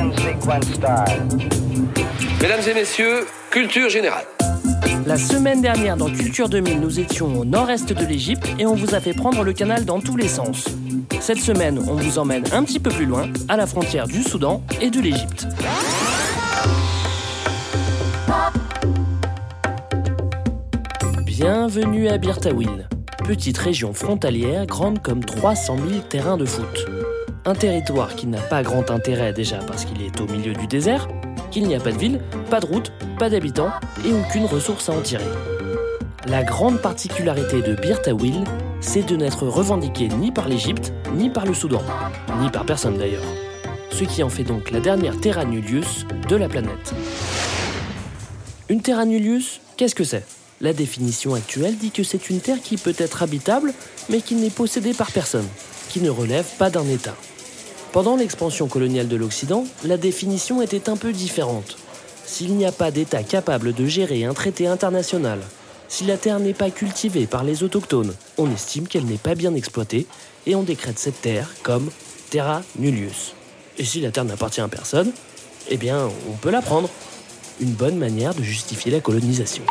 Ignition sequence start. Mesdames et messieurs, culture générale. La semaine dernière dans Culture 2000, nous étions au nord-est de l'Égypte et on vous a fait prendre le canal dans tous les sens. Cette semaine, on vous emmène un petit peu plus loin, à la frontière du Soudan et de l'Égypte. Bienvenue à Birtawil, petite région frontalière grande comme 300 000 terrains de foot. Un territoire qui n'a pas grand intérêt déjà parce qu'il est au milieu du désert, qu'il n'y a pas de ville, pas de route, pas d'habitants et aucune ressource à en tirer. La grande particularité de Birtawil, c'est de n'être revendiqué ni par l'Égypte, ni par le Soudan, ni par personne d'ailleurs. Ce qui en fait donc la dernière Terra Nullius de la planète. Une Terra Nullius, qu'est-ce que c'est? La définition actuelle dit que c'est une terre qui peut être habitable, mais qui n'est possédée par personne, qui ne relève pas d'un État. Pendant l'expansion coloniale de l'Occident, la définition était un peu différente. S'il n'y a pas d'État capable de gérer un traité international, si la terre n'est pas cultivée par les autochtones, on estime qu'elle n'est pas bien exploitée et on décrète cette terre comme terra nullius. Et si la terre n'appartient à personne, eh bien, on peut la prendre. Une bonne manière de justifier la colonisation.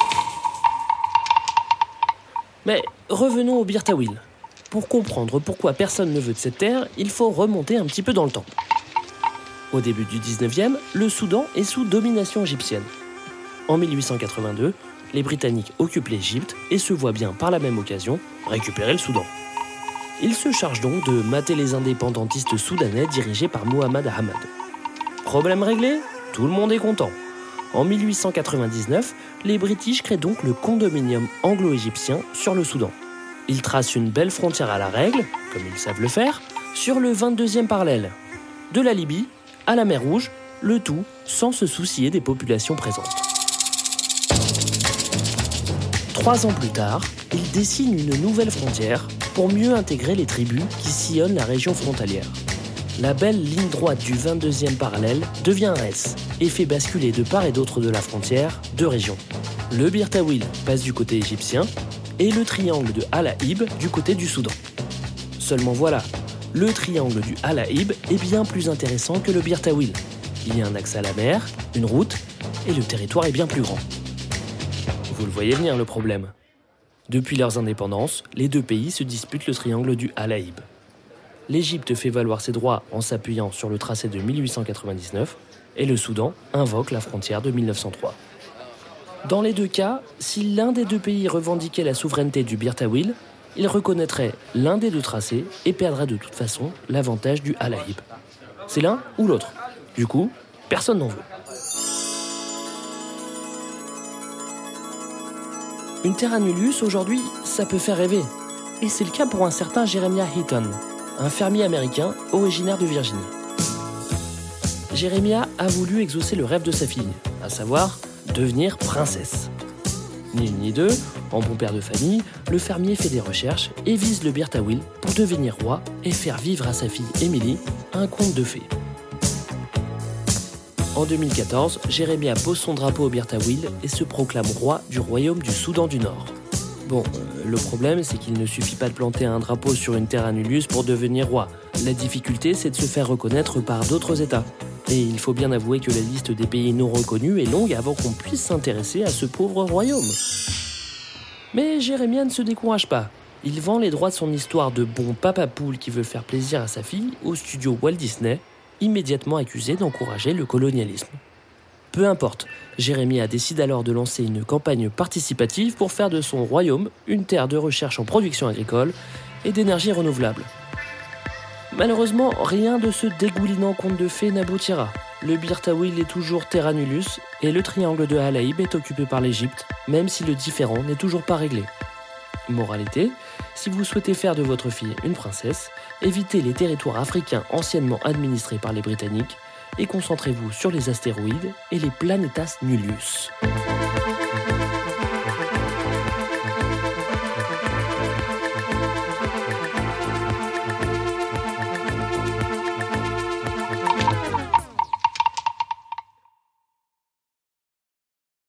Mais revenons au Birtawil. Pour comprendre pourquoi personne ne veut de cette terre, il faut remonter un petit peu dans le temps. Au début du 19e, le Soudan est sous domination égyptienne. En 1882, les Britanniques occupent l'Égypte et se voient bien par la même occasion récupérer le Soudan. Ils se chargent donc de mater les indépendantistes soudanais dirigés par Mohamed Ahmad. Problème réglé? Tout le monde est content. En 1899, les British créent donc le condominium anglo-égyptien sur le Soudan. Ils tracent une belle frontière à la règle, comme ils savent le faire, sur le 22e parallèle. De la Libye à la mer Rouge, le tout sans se soucier des populations présentes. Trois ans plus tard, ils dessinent une nouvelle frontière pour mieux intégrer les tribus qui sillonnent la région frontalière. La belle ligne droite du 22e parallèle devient un S et fait basculer de part et d'autre de la frontière deux régions. Le Birtawil passe du côté égyptien et le triangle de Al-Aïb du côté du Soudan. Seulement voilà, le triangle du Al-Aïb est bien plus intéressant que le Birtawil. Il y a un accès à la mer, une route, et le territoire est bien plus grand. Vous le voyez venir le problème. Depuis leurs indépendances, les deux pays se disputent le triangle du Al-Aïb. L'Égypte fait valoir ses droits en s'appuyant sur le tracé de 1899 et le Soudan invoque la frontière de 1903. Dans les deux cas, si l'un des deux pays revendiquait la souveraineté du Birtawil, il reconnaîtrait l'un des deux tracés et perdrait de toute façon l'avantage du Al-Aïb. C'est l'un ou l'autre. Du coup, personne n'en veut. Une terra nullius aujourd'hui, ça peut faire rêver. Et c'est le cas pour un certain Jeremiah Heaton, un fermier américain originaire de Virginie. Jeremiah a voulu exaucer le rêve de sa fille, à savoir devenir princesse. Ni une ni deux, en bon père de famille, le fermier fait des recherches et vise le Birtawil pour devenir roi et faire vivre à sa fille Emily un conte de fées. En 2014, Jérémia pose son drapeau au Birtawil et se proclame roi du royaume du Soudan du Nord. Bon, euh, le problème, c'est qu'il ne suffit pas de planter un drapeau sur une terre annulus pour devenir roi. La difficulté, c'est de se faire reconnaître par d'autres États. Et il faut bien avouer que la liste des pays non reconnus est longue avant qu'on puisse s'intéresser à ce pauvre royaume. Mais Jérémia ne se décourage pas. Il vend les droits de son histoire de bon papa poule qui veut faire plaisir à sa fille au studio Walt Disney, immédiatement accusé d'encourager le colonialisme. Peu importe, Jérémia décide alors de lancer une campagne participative pour faire de son royaume une terre de recherche en production agricole et d'énergie renouvelable. Malheureusement, rien de ce dégoulinant conte de fées n'aboutira. Le Birtawil est toujours terra nullius et le triangle de Halaïb est occupé par l'Égypte, même si le différent n'est toujours pas réglé. Moralité, si vous souhaitez faire de votre fille une princesse, évitez les territoires africains anciennement administrés par les Britanniques et concentrez-vous sur les astéroïdes et les planetas nullius.